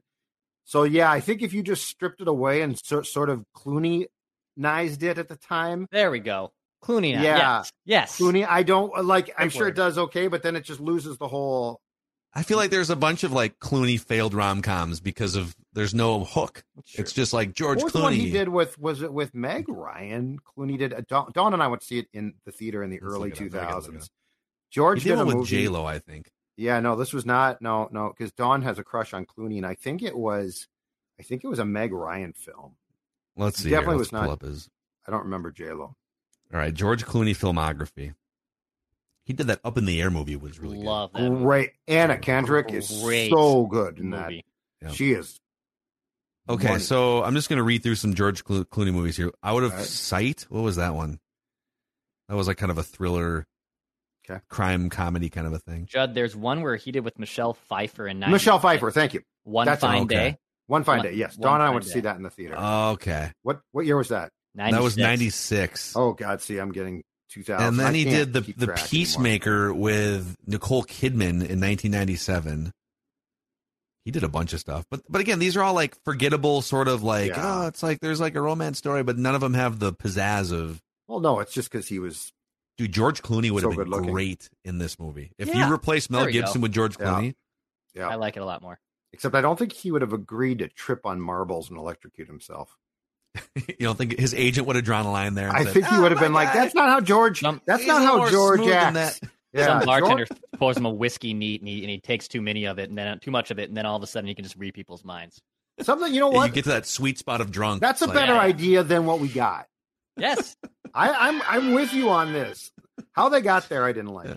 [SPEAKER 4] so, yeah, I think if you just stripped it away and so, sort of Clooney-nized it at the time,
[SPEAKER 5] there we go. Clooney.
[SPEAKER 4] Yeah.
[SPEAKER 5] yes, yes.
[SPEAKER 4] Clooney, I don't like, I'm
[SPEAKER 5] Good
[SPEAKER 4] sure it does okay, but then it just loses the whole.
[SPEAKER 3] I feel like there's a bunch of like Clooney failed rom coms because of there's no hook.
[SPEAKER 5] Sure.
[SPEAKER 3] It's just like George
[SPEAKER 4] What was the one he did with, was it with Meg Ryan? Clooney did, uh, Dawn, Dawn and I went to see it in the theater in the
[SPEAKER 3] Let's
[SPEAKER 4] early
[SPEAKER 3] look it up. I gotta look it
[SPEAKER 4] 2000s. George
[SPEAKER 3] He did
[SPEAKER 4] did, a
[SPEAKER 3] one with
[SPEAKER 4] movie.
[SPEAKER 3] J Lo, I think.
[SPEAKER 4] Yeah, no, this was not no, no, because Dawn has a crush on Clooney, and I think it was, I think it was a Meg Ryan film.
[SPEAKER 3] Let's see.
[SPEAKER 4] Definitely was
[SPEAKER 3] Let's pull
[SPEAKER 4] not-
[SPEAKER 3] up his.
[SPEAKER 4] I don't remember J Lo.
[SPEAKER 3] All right, George Clooney filmography. He did that Up in the Air movie was really good.
[SPEAKER 5] Love that movie.
[SPEAKER 4] Great, Anna Kendrick is so good in that.
[SPEAKER 3] Yeah.
[SPEAKER 4] She is.
[SPEAKER 3] Okay,
[SPEAKER 4] money.
[SPEAKER 3] so I'm just going to read through some George Clooney movies here. I would have
[SPEAKER 4] All right.
[SPEAKER 3] Sight. What was that one? That was like kind of a thriller,
[SPEAKER 4] Okay.
[SPEAKER 3] crime comedy kind of a thing.
[SPEAKER 5] Judd, there's one where he did with Michelle Pfeiffer and
[SPEAKER 4] Michelle Pfeiffer, thank you.
[SPEAKER 5] One
[SPEAKER 4] That's an
[SPEAKER 5] fine
[SPEAKER 3] okay.
[SPEAKER 5] day.
[SPEAKER 4] One fine
[SPEAKER 5] One-
[SPEAKER 4] day, yes.
[SPEAKER 5] One
[SPEAKER 4] Dawn and I went to see that in the theater.
[SPEAKER 3] Okay,
[SPEAKER 4] what what year was that?
[SPEAKER 3] that was
[SPEAKER 5] 96.
[SPEAKER 3] '96.
[SPEAKER 4] Oh God, see, I'm getting 2000.
[SPEAKER 3] and then
[SPEAKER 4] I
[SPEAKER 3] he did the the
[SPEAKER 4] track anymore.
[SPEAKER 3] Peacemaker with Nicole Kidman in 1997. He did a bunch of stuff, but but again, these are all like forgettable, sort of like
[SPEAKER 4] Yeah.
[SPEAKER 3] oh, it's like there's like a romance story, but none of them have the pizzazz of
[SPEAKER 4] Well, no, it's just because he was.
[SPEAKER 3] Dude, George Clooney would
[SPEAKER 4] So
[SPEAKER 3] have been
[SPEAKER 4] good-looking.
[SPEAKER 3] great in this movie. If
[SPEAKER 5] Yeah,
[SPEAKER 3] you replace Mel
[SPEAKER 5] there we go.
[SPEAKER 3] Gibson with George Clooney,
[SPEAKER 4] Yeah.
[SPEAKER 5] I like it a lot more.
[SPEAKER 4] Except I don't think he would have agreed to trip on marbles and electrocute himself. [laughs]
[SPEAKER 3] you don't think his agent would have drawn a line there?
[SPEAKER 4] I
[SPEAKER 3] said,
[SPEAKER 4] think he
[SPEAKER 3] "Oh,
[SPEAKER 4] would have oh,
[SPEAKER 3] my
[SPEAKER 4] been like, "That's not how George.
[SPEAKER 5] Some-
[SPEAKER 4] that's not how George acts."
[SPEAKER 3] that."
[SPEAKER 4] Yeah,
[SPEAKER 5] Some
[SPEAKER 4] George-
[SPEAKER 5] bartender pours him a whiskey neat and he, and he takes too many of it and then too much of it and then all of a sudden he can just read people's minds.
[SPEAKER 4] something. You know
[SPEAKER 3] Yeah,
[SPEAKER 4] what?
[SPEAKER 3] you get to that sweet spot of drunk.
[SPEAKER 4] That's a
[SPEAKER 3] It's
[SPEAKER 4] better
[SPEAKER 3] like,
[SPEAKER 4] idea than what we got.
[SPEAKER 5] Yes. [laughs]
[SPEAKER 4] I, I'm I'm with you on this. How they got there, I didn't like.
[SPEAKER 3] Yeah.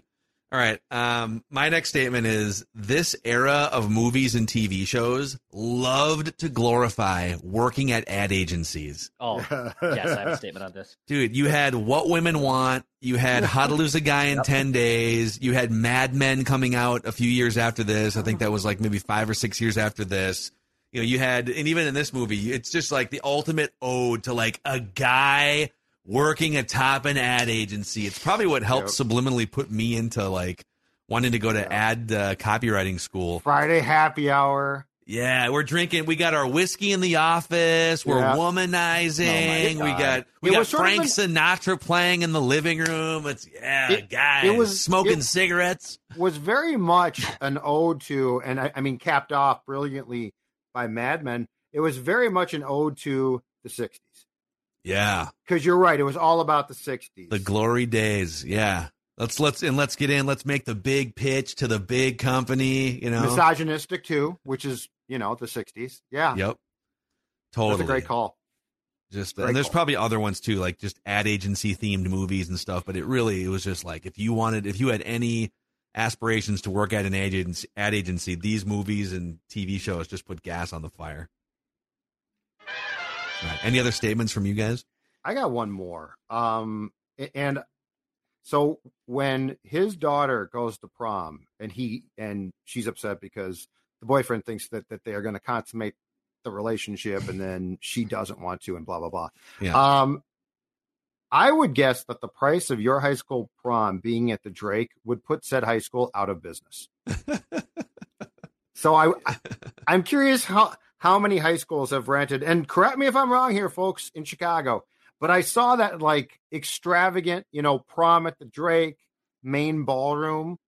[SPEAKER 3] All right. Um, my next statement is this era of movies and TV shows loved to glorify working at ad agencies.
[SPEAKER 5] Oh, yes, I have a statement on this.
[SPEAKER 3] Dude, you had What Women Want. You had How to Lose a Guy in [laughs] 10 Days. You had Mad Men coming out a few years after this. I think that was like maybe five or six years after this. You know, you had, and even in this movie, it's just like the ultimate ode to like a guy working atop an ad agency. It's probably what helped subliminally put me into like wanting to go to ad uh, copywriting school.
[SPEAKER 4] Friday happy hour.
[SPEAKER 3] Yeah, we're drinking. We got our whiskey in the office. We're
[SPEAKER 4] Yeah.
[SPEAKER 3] womanizing.
[SPEAKER 4] Oh
[SPEAKER 3] we got we
[SPEAKER 4] It
[SPEAKER 3] got
[SPEAKER 4] was sort of
[SPEAKER 3] Frank
[SPEAKER 4] an-
[SPEAKER 3] Sinatra playing in the living room. It's yeah,
[SPEAKER 4] It-
[SPEAKER 3] guys.
[SPEAKER 4] it was-
[SPEAKER 3] smoking
[SPEAKER 4] it-
[SPEAKER 3] cigarettes.
[SPEAKER 4] was very much an ode to, and I, I mean, capped off brilliantly by Mad Men. It was very much an ode to the '60s.
[SPEAKER 3] Yeah,
[SPEAKER 4] Because you're right, it was all about the '60s.
[SPEAKER 3] the glory days. Yeah, let's let's and let's get in. Let's make the big pitch to the big company. You know.
[SPEAKER 4] misogynistic too, which is you know the '60s. Yeah,
[SPEAKER 3] Yep.
[SPEAKER 4] that's
[SPEAKER 3] Totally.
[SPEAKER 4] a great call.
[SPEAKER 3] Just
[SPEAKER 4] Great
[SPEAKER 3] and there's
[SPEAKER 4] call.
[SPEAKER 3] probably other ones too, like just ad agency themed movies and stuff. But it really it was just like if you wanted, if you had any aspirations to work at an ad agency, ad agency, these movies and TV shows just put gas on the fire. Right. Any other statements from you guys?
[SPEAKER 4] I got one more. Um, and so when his daughter goes to prom and he and she's upset because the boyfriend thinks that that they are going to consummate the relationship and then she doesn't want to and blah blah blah.
[SPEAKER 3] Yeah.
[SPEAKER 4] Um, I would guess that the price of your high school prom being at the Drake would put said high school out of business. so I, I I'm curious how how many high schools have rented and correct me if I'm wrong here folks in Chicago but I saw that like extravagant you know prom at the Drake main ballroom.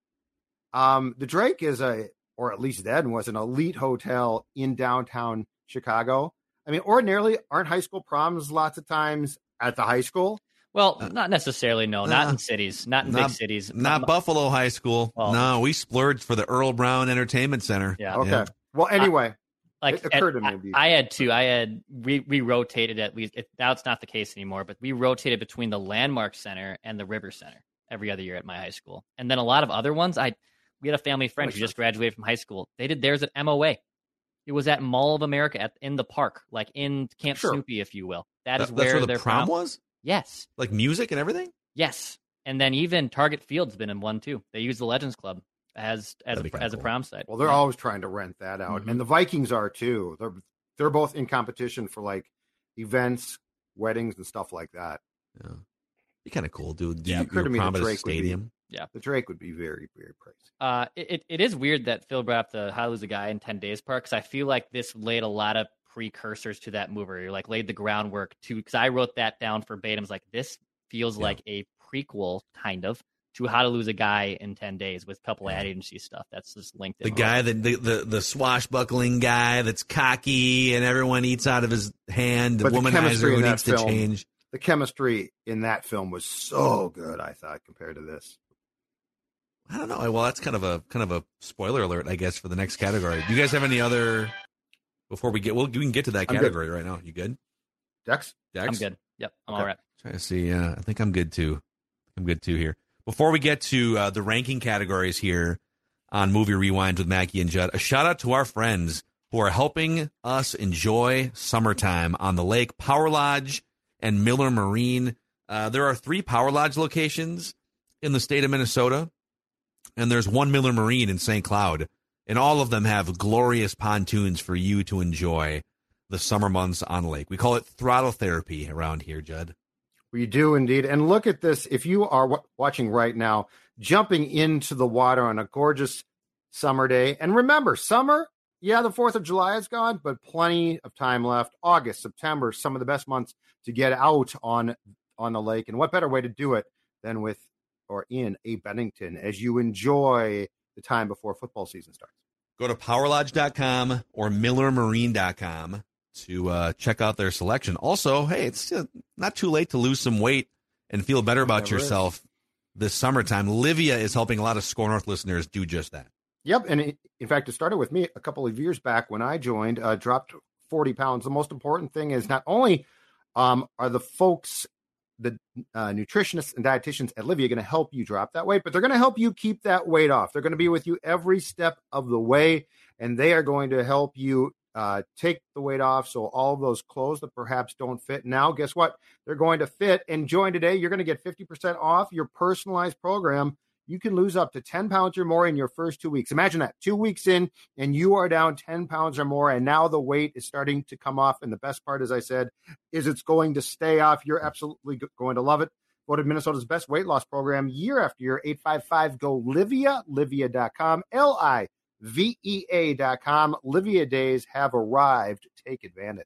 [SPEAKER 4] Um the Drake is a or at least then was an elite hotel in downtown Chicago. I mean ordinarily aren't high school proms lots of times at the high school
[SPEAKER 5] Well,
[SPEAKER 3] Uh,
[SPEAKER 5] not necessarily. No, not
[SPEAKER 3] uh,
[SPEAKER 5] in cities, not in
[SPEAKER 3] not-
[SPEAKER 5] big cities.
[SPEAKER 3] Not
[SPEAKER 5] M-
[SPEAKER 3] Buffalo High School.
[SPEAKER 5] Well-
[SPEAKER 3] no, we splurged for the Earle Brown Entertainment Center.
[SPEAKER 5] Yeah.
[SPEAKER 4] okay well anyway
[SPEAKER 5] like
[SPEAKER 4] It occurred
[SPEAKER 5] at-
[SPEAKER 4] to me.
[SPEAKER 5] I, I had two. I had we we rotated at least. It, now it's not the case anymore, but we rotated between the Landmark Center and the River Center every other year at my high school, and then a lot of other ones. I we had a family friend
[SPEAKER 4] Makes
[SPEAKER 5] who just graduated from high school. They did theirs at MOA. It was at Mall of America at in the park, like in Camp
[SPEAKER 4] Sure.
[SPEAKER 5] Snoopy, if you will. That
[SPEAKER 3] That-
[SPEAKER 5] is
[SPEAKER 3] that's
[SPEAKER 5] where,
[SPEAKER 3] where the
[SPEAKER 5] their
[SPEAKER 3] prom was?
[SPEAKER 5] Yes,
[SPEAKER 3] Like music and everything?
[SPEAKER 5] yes, and then even Target Field's been in one too. They use the Legends Club as as
[SPEAKER 3] That'd
[SPEAKER 5] a,
[SPEAKER 3] kinda
[SPEAKER 5] as a prom site.
[SPEAKER 4] Well, they're
[SPEAKER 5] Yeah.
[SPEAKER 4] always trying to rent that out,
[SPEAKER 5] Mhm.
[SPEAKER 4] and the Vikings are too. They're they're both in competition for like events, weddings, and stuff like that.
[SPEAKER 3] Yeah. Be kind of cool, dude. Do
[SPEAKER 4] Yeah,
[SPEAKER 3] you,
[SPEAKER 4] occurred to me that
[SPEAKER 3] prom at a
[SPEAKER 4] Drake would be-
[SPEAKER 3] stadium?
[SPEAKER 4] The Drake would be very very pricey.
[SPEAKER 5] Uh, it, it- it is weird that Phil brought up the How to Lose a Guy in 10 Days part because I feel like this laid a lot of precursors to that movie. Or like laid the groundwork to, because I wrote that down verbatim. Like, this feels
[SPEAKER 3] Yeah.
[SPEAKER 5] like a prequel, kind of, to How to Lose a Guy in 10 Days with a couple
[SPEAKER 3] Yeah.
[SPEAKER 5] ad agency stuff. That's just linked
[SPEAKER 3] The guy that the, the the swashbuckling guy that's cocky and everyone eats out of his hand. The
[SPEAKER 4] But chemistry
[SPEAKER 3] womanizer
[SPEAKER 4] in
[SPEAKER 3] who
[SPEAKER 4] that
[SPEAKER 3] needs to change.
[SPEAKER 4] The chemistry in that film was so good. I thought compared to this.
[SPEAKER 3] I don't know. Well, that's kind of a kind of a spoiler alert, I guess, for the next category. Do you guys have any other? Before we get, well, we can get to that category right now. You good?
[SPEAKER 4] Dex,
[SPEAKER 3] Dex?
[SPEAKER 5] I'm good. Yep. I'm
[SPEAKER 4] Okay.
[SPEAKER 5] all right.
[SPEAKER 3] Trying to see. Uh, I think I'm good too. I'm good too here. Before we get to uh, the ranking categories here on Movie Rewinds with Mackey and Judd, a shout out to our friends who are helping us enjoy summertime on the lake, Power Lodge and Miller Marine. Uh, there are three Power Lodge locations in the state of Minnesota, and there's one Miller Marine in St. Cloud, and all of them have glorious pontoons for you to enjoy the summer months on lake. We call it throttle therapy around here, Judd.
[SPEAKER 4] we do indeed. And look at this. If you are w- watching right now, jumping into the water on a gorgeous summer day, and remember, summer. Yeah, the Fourth of July is gone, but plenty of time left. August, September, some of the best months to get out on on the lake. And what better way to do it than with or in a Bennington as you enjoy the time before football season starts.
[SPEAKER 3] Go to powerlodge.com or millermarine.com to uh, check out their selection. Also, hey, it's uh, not too late to lose some weight and feel better about
[SPEAKER 4] Never is.
[SPEAKER 3] yourself this summertime. Livea is helping a lot of SKOR North listeners do just that.
[SPEAKER 4] Yep, and it, in fact, it started with me a couple of years back when I joined. Uh, dropped forty pounds. The most important thing is not only um, are the folks, the uh, nutritionists and dietitians at Livea, are going to help you drop that weight, but they're going to help you keep that weight off. They're going to be with you every step of the way, and they are going to help you uh, take the weight off. So all those clothes that perhaps don't fit now, guess what? They're going to fit. And join today. You're going to get fifty percent off your personalized program you can lose up to 10 pounds or more in your first two weeks. Imagine that two weeks in, and you are down 10 pounds or more, and now the weight is starting to come off. And the best part, as I said, is it's going to stay off. You're absolutely going to love it. Voted Minnesota's best weight loss program year after year. 855 go Livea, livea.com, L I VEA.com. Livea days have arrived. Take advantage.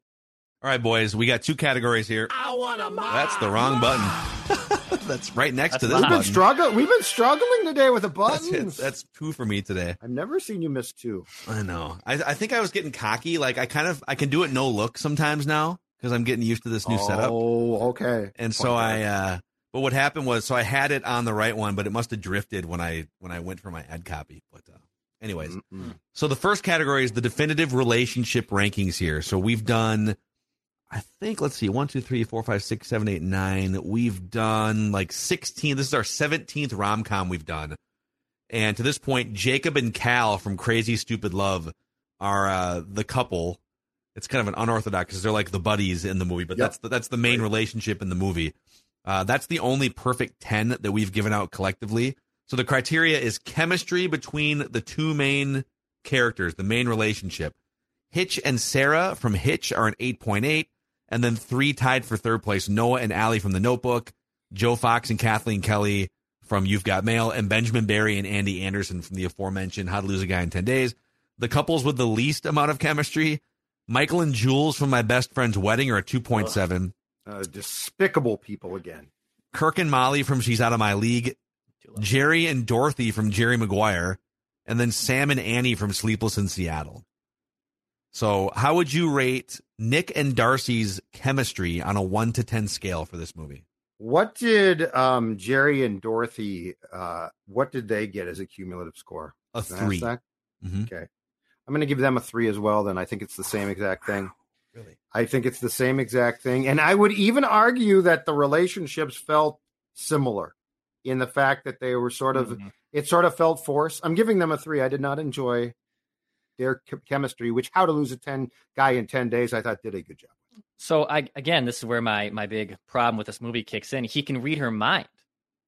[SPEAKER 3] All right, boys, we got two categories here. I want a That's the wrong button. [laughs] That's right next
[SPEAKER 5] That's
[SPEAKER 3] to this
[SPEAKER 5] mine.
[SPEAKER 4] We've been, struggling, we've been struggling today with the [laughs]
[SPEAKER 3] That's,
[SPEAKER 4] buttons.
[SPEAKER 3] That's two for me today.
[SPEAKER 4] I've never seen you miss two.
[SPEAKER 3] I know. I, I think I was getting cocky. Like I kind of I can do it no look sometimes now because I'm getting used to this new setup.
[SPEAKER 4] Oh, okay.
[SPEAKER 3] And so I, uh, but what happened was, so I had it on the right one, but it must have drifted when I when I went for my ad copy. But uh, anyways,
[SPEAKER 4] Mm-mm.
[SPEAKER 3] so the first category is the definitive relationship rankings here. So we've done, I think, let's see, one, two, three, four, five, six, seven, eight, nine. We've done like sixteen. This is our seventeenth rom com we've done, and to this point, Jacob and Cal from Crazy Stupid Love are uh, the couple. It's kind of an unorthodox because they're like the buddies in the movie, but
[SPEAKER 4] Yep.
[SPEAKER 3] that's the, that's the main relationship in the movie. Uh, that's the only perfect 10 that we've given out collectively. So the criteria is chemistry between the two main characters, the main relationship. Hitch and Sarah from Hitch are an 8.8, and then three tied for third place Noah and Allie from The Notebook, Joe Fox and Kathleen Kelly from You've Got Mail, and Benjamin Barry and Andy Anderson from the aforementioned How to Lose a Guy in 10 Days. The couples with the least amount of chemistry, Michael and Jules from My Best Friend's Wedding are a 2.7.
[SPEAKER 4] Uh, despicable people again.
[SPEAKER 3] Kirk and Molly from She's Out of My League, Jerry and Dorothy from Jerry Maguire, and then Sam and Annie from Sleepless in Seattle. So, how would you rate Nick and Darcy's chemistry on a 1 to 10 scale for this movie?
[SPEAKER 4] What did um, Jerry and Dorothy? Uh, what did they get as a cumulative score?
[SPEAKER 3] A
[SPEAKER 4] Can
[SPEAKER 3] 3.
[SPEAKER 4] that?
[SPEAKER 3] Mhm.
[SPEAKER 4] Okay, I'm going to give them a three as well. Then I think it's the same exact thing.
[SPEAKER 3] Really?
[SPEAKER 4] I think it's the same exact thing, and I would even argue that the relationships felt similar in the fact that they were sort of.
[SPEAKER 5] Mhm.
[SPEAKER 4] It sort of felt forced. I'm giving them a three. I did not enjoy their chemistry, which How to Lose a Ten Guy in Ten Days I thought did a good job.
[SPEAKER 5] So I again, this is where my my big problem with this movie kicks in. He can read her mind.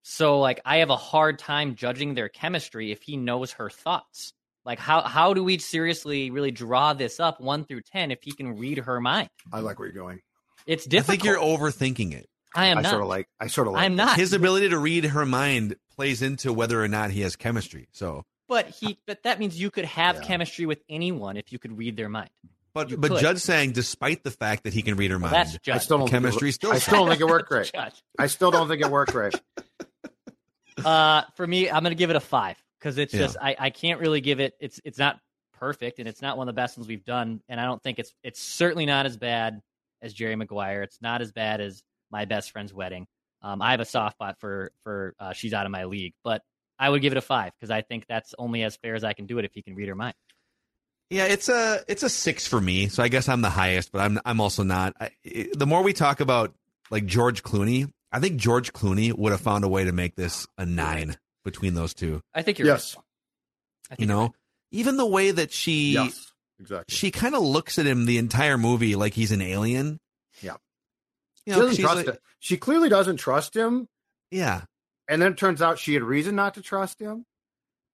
[SPEAKER 5] So like I have a hard time judging their chemistry if he knows her thoughts. Like how how do we seriously really draw this up 1 through 10 if he can read her mind?
[SPEAKER 4] I like where you're going.
[SPEAKER 5] It's difficult.
[SPEAKER 3] I think you're overthinking it.
[SPEAKER 5] I am
[SPEAKER 4] I
[SPEAKER 5] not.
[SPEAKER 4] sort of like. I sort of like.
[SPEAKER 5] I'm not.
[SPEAKER 3] His ability to read her mind plays into whether or not he has chemistry. So,
[SPEAKER 5] but he but that means you could have
[SPEAKER 4] Yeah.
[SPEAKER 5] chemistry with anyone if you could read their mind.
[SPEAKER 3] but
[SPEAKER 5] You
[SPEAKER 3] but
[SPEAKER 5] could.
[SPEAKER 3] Judd's saying, despite the fact that he can read her
[SPEAKER 5] Well,
[SPEAKER 3] mind,
[SPEAKER 5] that's
[SPEAKER 4] I still don't think it
[SPEAKER 3] chemistry still
[SPEAKER 4] I still don't think it worked [laughs] great.
[SPEAKER 5] Judge.
[SPEAKER 4] I still don't think it worked right. [laughs]
[SPEAKER 5] Uh, for me, I'm gonna give it a five because it's
[SPEAKER 3] Yeah.
[SPEAKER 5] just I, I can't really give it. It's it's not perfect and it's not one of the best ones we've done, and I don't think it's it's certainly not as bad as Jerry Maguire. It's not as bad as my best friend's wedding. Um, I have a soft spot for for uh, she's out of my league, but I would give it a five because I think that's only as fair as I can do it if he can read her mind.
[SPEAKER 3] Yeah, it's a it's a six for me. So I guess I'm the highest, but I'm I'm also not. I, it- the more we talk about like George Clooney, I think George Clooney would have found a way to make this a nine between those two.
[SPEAKER 5] I think you're
[SPEAKER 4] yes.
[SPEAKER 5] right. I
[SPEAKER 3] You
[SPEAKER 5] think you're
[SPEAKER 3] know,
[SPEAKER 5] right.
[SPEAKER 3] even the way that she
[SPEAKER 4] Yes. Exactly.
[SPEAKER 3] she kind of looks at him the entire movie like he's an alien.
[SPEAKER 4] Yeah.
[SPEAKER 3] You
[SPEAKER 4] She doesn't trust
[SPEAKER 3] like-
[SPEAKER 4] him. She clearly doesn't trust him,
[SPEAKER 3] Yeah.
[SPEAKER 4] And then it turns out she had reason not to trust him.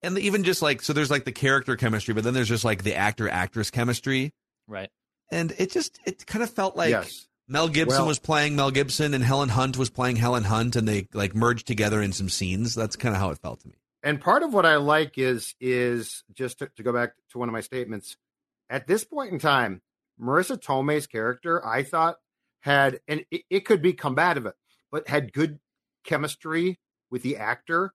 [SPEAKER 3] And even just like so there's like the character chemistry, but then there's just like the actor actress chemistry.
[SPEAKER 5] right.
[SPEAKER 3] And it just it kind of felt like
[SPEAKER 4] yes.
[SPEAKER 3] Mel Gibson
[SPEAKER 4] Well-
[SPEAKER 3] was playing Mel Gibson and Helen Hunt was playing Helen Hunt and they like merged together in some scenes. That's kind of how it felt to me.
[SPEAKER 4] And part of what I like is is just to, to go back to one of my statements. At this point in time, Marisa Tomei's character, I thought had, and it, it could be combative, but had good chemistry with the actor.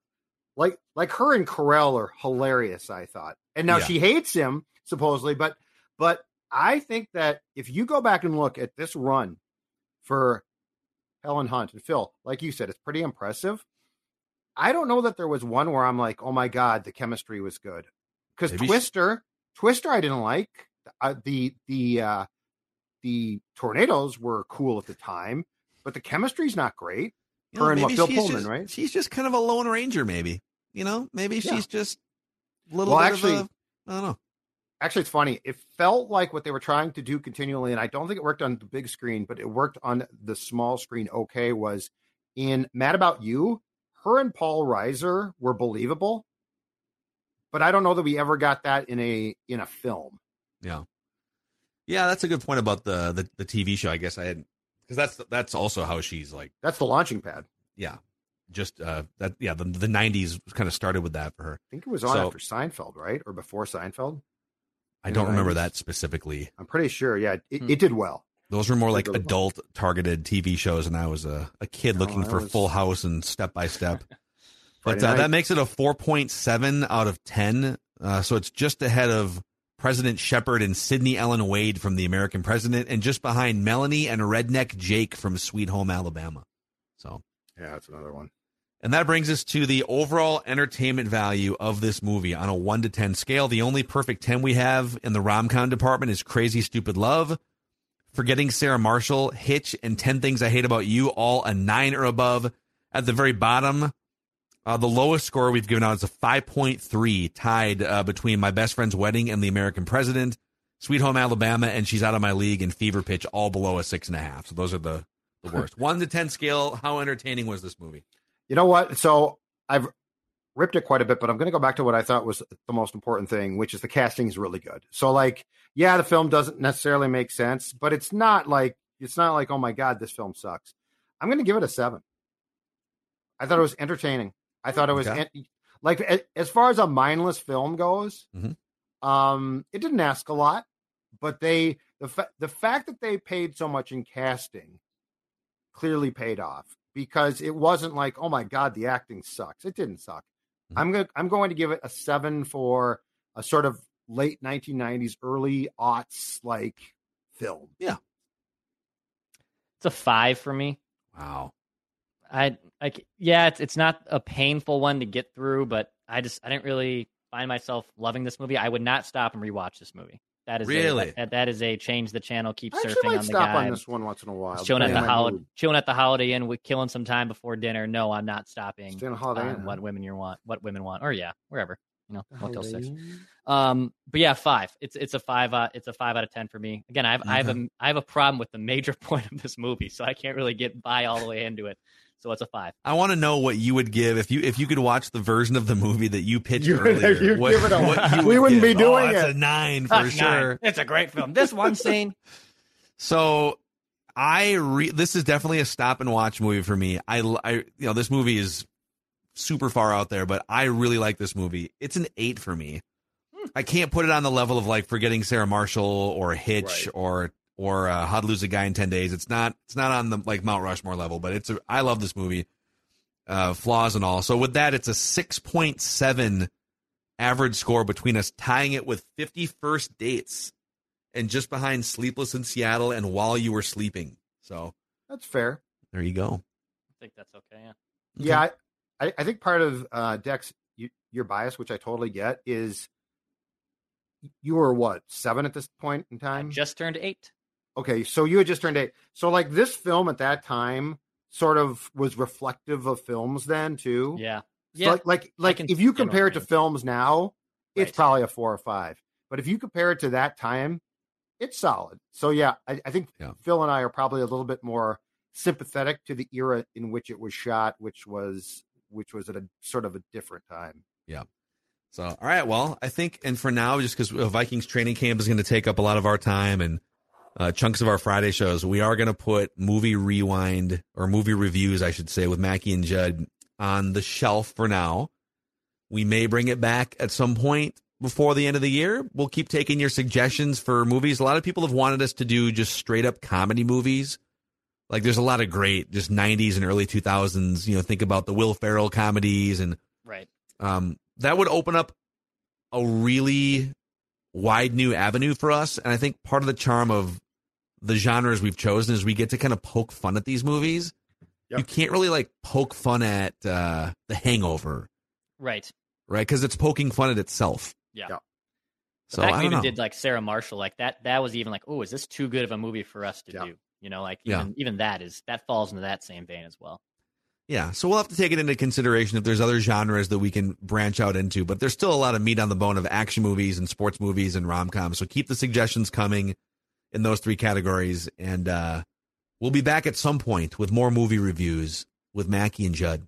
[SPEAKER 4] Like like her and Carell are hilarious. I thought, and now
[SPEAKER 3] Yeah.
[SPEAKER 4] she hates him supposedly, but but I think that if you go back and look at this run for Helen Hunt and Phil, like you said, it's pretty impressive. I don't know that there was one where I'm like, oh my god, the chemistry was good. Because
[SPEAKER 3] Maybe she-
[SPEAKER 4] Twister, Twister, I didn't like. Uh, the the uh, the tornadoes were cool at the time, but the chemistry's not great.
[SPEAKER 3] You know,
[SPEAKER 4] Her and what, Bill
[SPEAKER 3] she's
[SPEAKER 4] Pullman,
[SPEAKER 3] just-
[SPEAKER 4] right?
[SPEAKER 3] She's just kind of a lone ranger, maybe. You know, maybe
[SPEAKER 4] Yeah.
[SPEAKER 3] she's just a little
[SPEAKER 4] Well,
[SPEAKER 3] bit
[SPEAKER 4] actually-
[SPEAKER 3] of a I don't know.
[SPEAKER 4] actually it's funny. It felt like what they were trying to do continually, and I don't think it worked on the big screen, but it worked on the small screen. Okay, was in Mad About You. Her and Paul Reiser were believable, but I don't know that we ever got that in a in a film.
[SPEAKER 3] Yeah, yeah, that's a good point about the the, the TV show. I guess I had because that's that's also how she's like.
[SPEAKER 4] That's the launching pad.
[SPEAKER 3] Yeah, just uh that yeah the the '90s kind of started with that for her.
[SPEAKER 4] I think it was on
[SPEAKER 3] So-
[SPEAKER 4] after Seinfeld, right, or before Seinfeld.
[SPEAKER 3] I don't remember
[SPEAKER 4] 90s.
[SPEAKER 3] that specifically.
[SPEAKER 4] I'm pretty sure. Yeah, it,
[SPEAKER 5] Hmm.
[SPEAKER 4] it did well.
[SPEAKER 3] Those were more like
[SPEAKER 4] Really well.
[SPEAKER 3] adult targeted TV shows, and I was a, a kid
[SPEAKER 4] No,
[SPEAKER 3] looking
[SPEAKER 4] I
[SPEAKER 3] for
[SPEAKER 4] was-
[SPEAKER 3] Full House and Step by Step. [laughs] but uh, that makes it a 4.7 out of 10. Uh, so it's just ahead of President Shepherd and Sydney Ellen Wade from The American President, and just behind Melanie and Redneck Jake from Sweet Home Alabama. So,
[SPEAKER 4] Yeah, that's another one.
[SPEAKER 3] and that brings us to the overall entertainment value of this movie on a 1 to 10 scale. The only perfect 10 we have in the rom com department is Crazy Stupid Love. Forgetting Sarah Marshall, Hitch, and 10 Things I Hate About You, all a 9 or above. At the very bottom, uh, the lowest score we've given out is a 5.3, tied uh, between My Best Friend's Wedding and The American President, Sweet Home Alabama, and She's Out of My League, and Fever Pitch, all below a 6.5. So those are the, the worst. [laughs] 1 to 10 scale, how entertaining was this movie?
[SPEAKER 4] You know what? So I've ripped it quite a bit, but I'm going to go back to what I thought was the most important thing, which is the casting is really good. So like, yeah, the film doesn't necessarily make sense, but it's not like it's not like oh my god, this film sucks. I'm going to give it a seven. I thought it was entertaining. I thought it was
[SPEAKER 3] Okay.
[SPEAKER 4] en- like as far as a mindless film goes.
[SPEAKER 3] Mhm.
[SPEAKER 4] Um, it didn't ask a lot, but they the fa- the fact that they paid so much in casting clearly paid off because it wasn't like, oh my god, the acting sucks. It didn't suck.
[SPEAKER 3] Mhm.
[SPEAKER 4] I'm going I'm going to give it a seven for a sort of late 1990s, early aughts like film. Yeah.
[SPEAKER 5] It's a five for me.
[SPEAKER 3] Wow.
[SPEAKER 5] I like yeah, it's it's not a painful one to get through, but I just I didn't really find myself loving this movie. I would not stop and rewatch this movie. That is a-
[SPEAKER 3] Really?
[SPEAKER 5] that, that is a change the channel, keep
[SPEAKER 4] I
[SPEAKER 5] surfing
[SPEAKER 4] might
[SPEAKER 5] on the
[SPEAKER 4] stop
[SPEAKER 5] guy.
[SPEAKER 4] on this one once in a while.
[SPEAKER 5] chilling at the holiday,
[SPEAKER 4] mood.
[SPEAKER 5] chilling at the Holiday Inn with killing some time before dinner. No, I'm not stopping.
[SPEAKER 4] Staying at Holiday
[SPEAKER 5] on
[SPEAKER 4] Inn,
[SPEAKER 5] what women you want, what women want, or yeah, wherever you know, Motel Six. Um, but yeah, five. It's it's a five. Uh, it's a five out of ten for me. Again, I have I have a I have a problem with the major [laughs] point of this movie, so I can't really get by all the way into it. So it's a five.
[SPEAKER 3] I want to know what you would give if you if you could watch the version of the movie that you pitched
[SPEAKER 4] You
[SPEAKER 3] earlier.
[SPEAKER 4] you'd
[SPEAKER 3] what,
[SPEAKER 4] give it a-
[SPEAKER 3] what you
[SPEAKER 4] we
[SPEAKER 3] would
[SPEAKER 4] wouldn't be doing
[SPEAKER 3] oh, that's
[SPEAKER 4] it.
[SPEAKER 3] a nine for
[SPEAKER 5] Fuck
[SPEAKER 3] sure.
[SPEAKER 5] nine. It's a great film. This one scene. [laughs]
[SPEAKER 3] So I re- this is definitely a stop and watch movie for me. I, I you know this movie is super far out there, but I really like this movie. It's an eight for me.
[SPEAKER 4] Hmm.
[SPEAKER 3] I can't put it on the level of like forgetting Sarah Marshall or Hitch
[SPEAKER 4] Right.
[SPEAKER 3] or or uh, How to Lose a Guy in Ten Days. It's not it's not on the like Mount Rushmore level, but it's a, I love this movie, uh, flaws and all. So with that, it's a six point seven average score between us, tying it with fifty first dates and just behind Sleepless in Seattle and While You Were Sleeping. So
[SPEAKER 4] That's fair.
[SPEAKER 3] there you go.
[SPEAKER 5] I think that's okay. Yeah.
[SPEAKER 4] Yeah, I, I, I think part of uh, Dex, you, your bias, which I totally get, is you were what seven at this point in
[SPEAKER 5] I
[SPEAKER 4] time.
[SPEAKER 5] just turned eight.
[SPEAKER 4] Okay, so you had just turned eight. So like this film at that time sort of was reflective of films then too.
[SPEAKER 5] Yeah.
[SPEAKER 4] So
[SPEAKER 5] Yeah.
[SPEAKER 4] like like like
[SPEAKER 5] can
[SPEAKER 4] if you compare it to films now, it's probably a four or five. But if you compare it to that time, it's solid. So yeah, I, I think
[SPEAKER 3] Yeah.
[SPEAKER 4] Phil and I are probably a little bit more sympathetic to the era in which it was shot, which was which was at a sort of a different time. Yeah.
[SPEAKER 3] So, all right. Well, I think, and for now, just because uh, Vikings training camp is going to take up a lot of our time and uh, chunks of our Friday shows, we are going to put movie rewind or movie reviews, I should say, with Mackey and Judd on the shelf for now. We may bring it back at some point before the end of the year. We'll keep taking your suggestions for movies. A lot of people have wanted us to do just straight up comedy movies. Like there's a lot of great just 90s and early 2000s, you know, think about the Will Ferrell comedies and
[SPEAKER 5] Right.
[SPEAKER 3] um, that would open up a really wide new avenue for us. And I think part of the charm of the genres we've chosen is we get to kind of poke fun at these movies.
[SPEAKER 4] Yep.
[SPEAKER 3] You can't really like poke fun at uh, The Hangover,
[SPEAKER 5] right?
[SPEAKER 3] Right, because it's poking fun at itself.
[SPEAKER 5] Yeah.
[SPEAKER 4] yeah.
[SPEAKER 3] So I
[SPEAKER 5] we even
[SPEAKER 3] know.
[SPEAKER 5] did like Sarah Marshall, like that. That was even like, oh, is this too good of a movie for us to
[SPEAKER 4] yeah.
[SPEAKER 5] do? You know, like even, yeah. even that is that falls into that same vein as well.
[SPEAKER 3] Yeah, so we'll have to take it into consideration if there's other genres that we can branch out into, but there's still a lot of meat on the bone of action movies and sports movies and rom coms. So keep the suggestions coming in those three categories. And uh, we'll be back at some point with more movie reviews with Mackey and Judd.